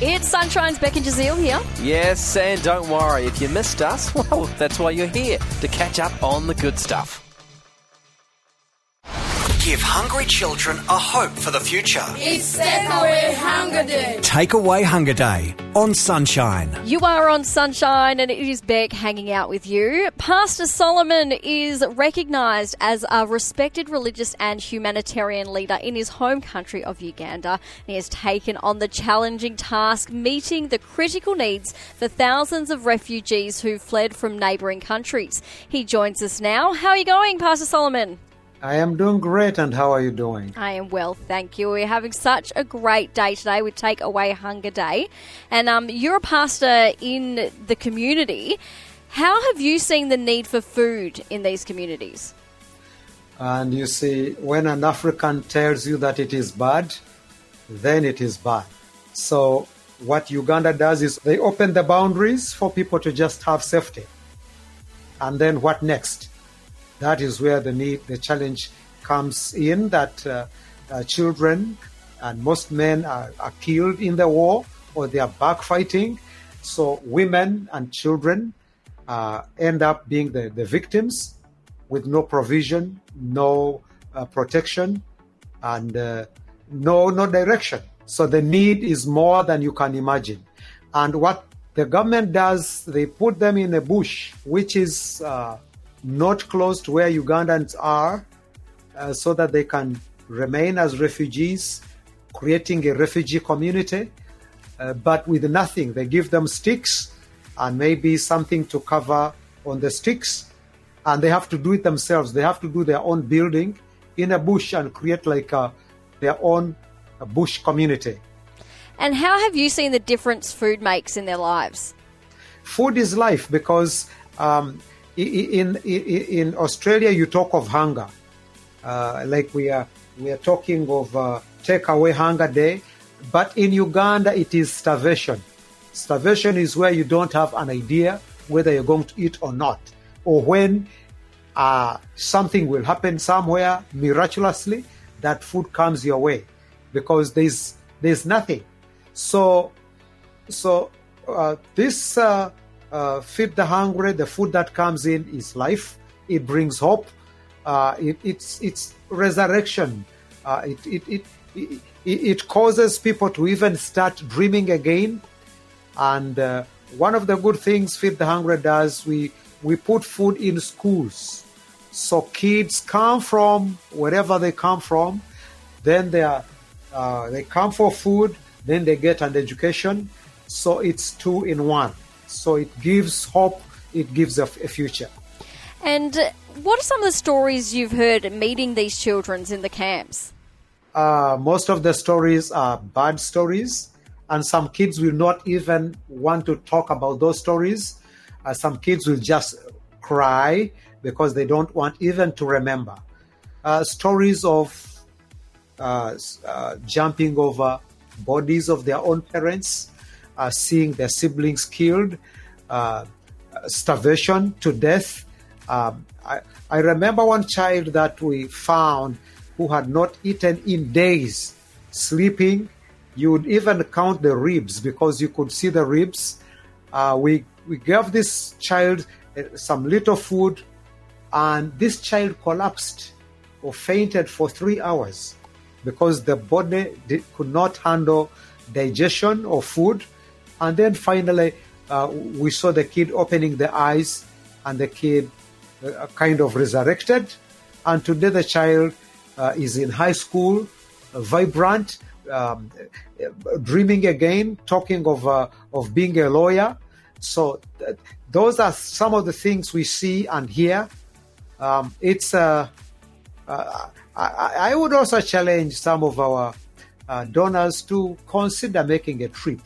It's Sunshine's Beck and Jazeel here. Yes, and don't worry, if you missed us, well, that's why you're here, to catch up on the good stuff. Give hungry children a hope for the future. It's Takeaway Hunger Day. Takeaway Hunger Day on Sunshine. You are on Sunshine, and it is Beck hanging out with you. Pastor Solomon is recognised as a respected religious and humanitarian leader in his home country of Uganda. He has taken on the challenging task meeting the critical needs for thousands of refugees who fled from neighbouring countries. He joins us now. How are you going, Pastor Solomon? I am doing great, and how are you doing? I am well, thank you. We're having such a great day today with Take Away Hunger Day. And um, you're a pastor in the community. How have you seen the need for food in these communities? And you see, when an African tells you that it is bad, then it is bad. So, what Uganda does is they open the boundaries for people to just have safety. And then what next? That is where the need, the challenge comes in that uh, uh, children and most men are, are, killed in the war or they are backfighting. So women and children uh, end up being the, the victims with no provision, no uh, protection, and uh, no no direction. So the need is more than you can imagine. And what the government does, they put them in a bush, which is uh, not close to where Ugandans are uh, so that they can remain as refugees, creating a refugee community, uh, but with nothing. They give them sticks and maybe something to cover on the sticks, and they have to do it themselves. They have to do their own building in a bush and create like a, their own bush community. And how have you seen the difference food makes in their lives? Food is life because um, in, in, Australia, you talk of hunger, uh, like we are we are talking of uh, take away hunger day, but in Uganda it is starvation. Starvation is where you don't have an idea whether you're going to eat or not, or when uh, something will happen somewhere miraculously that food comes your way, because there's there's nothing. So so uh, this uh, uh, feed the hungry. The food that comes in is life. It brings hope. Uh, it, it's it's resurrection. Uh, it, it, it, it, it causes people to even start dreaming again. And uh, one of the good things Feed the Hungry does, we we put food in schools, so kids come from wherever they come from, then they are uh, they come for food, then they get an education. So it's two in one. So it gives hope, it gives a, a future. And what are some of the stories you've heard meeting these children in the camps? Uh, most of the stories are bad stories, and some kids will not even want to talk about those stories. Uh, some kids will just cry because they don't want even to remember. Uh, stories of uh, uh, jumping over bodies of their own parents, uh, seeing their siblings killed, uh, starvation to death. Um, I, I remember one child that we found who had not eaten in days, sleeping. You would even count the ribs because you could see the ribs. Uh, we we gave this child uh, some little food, and this child collapsed or fainted for three hours because the body did, could not handle digestion of food and then finally, uh, we saw the kid opening the eyes, and the kid uh, kind of resurrected. And today, the child uh, is in high school, vibrant, um, dreaming again, talking of uh, of being a lawyer. So th- those are some of the things we see and hear. Um, it's uh, uh, I, I, would also challenge some of our donors to consider making a trip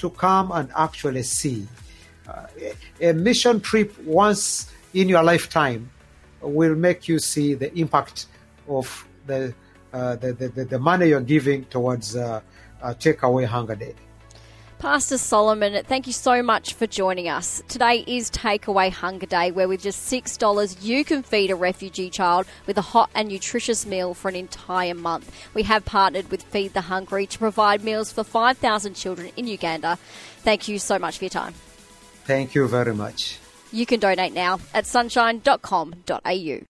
to come and actually see. Uh, a mission trip once in your lifetime will make you see the impact of the, uh, the, the, the, money you're giving towards uh, uh, Take Away Hunger Day. Pastor Solomon, thank you so much for joining us. Today is Takeaway Hunger Day, where with just $6 you can feed a refugee child with a hot and nutritious meal for an entire month. We have partnered with Feed the Hungry to provide meals for 5,000 children in Uganda. Thank you so much for your time. Thank you very much. You can donate now at sunshine.com.au.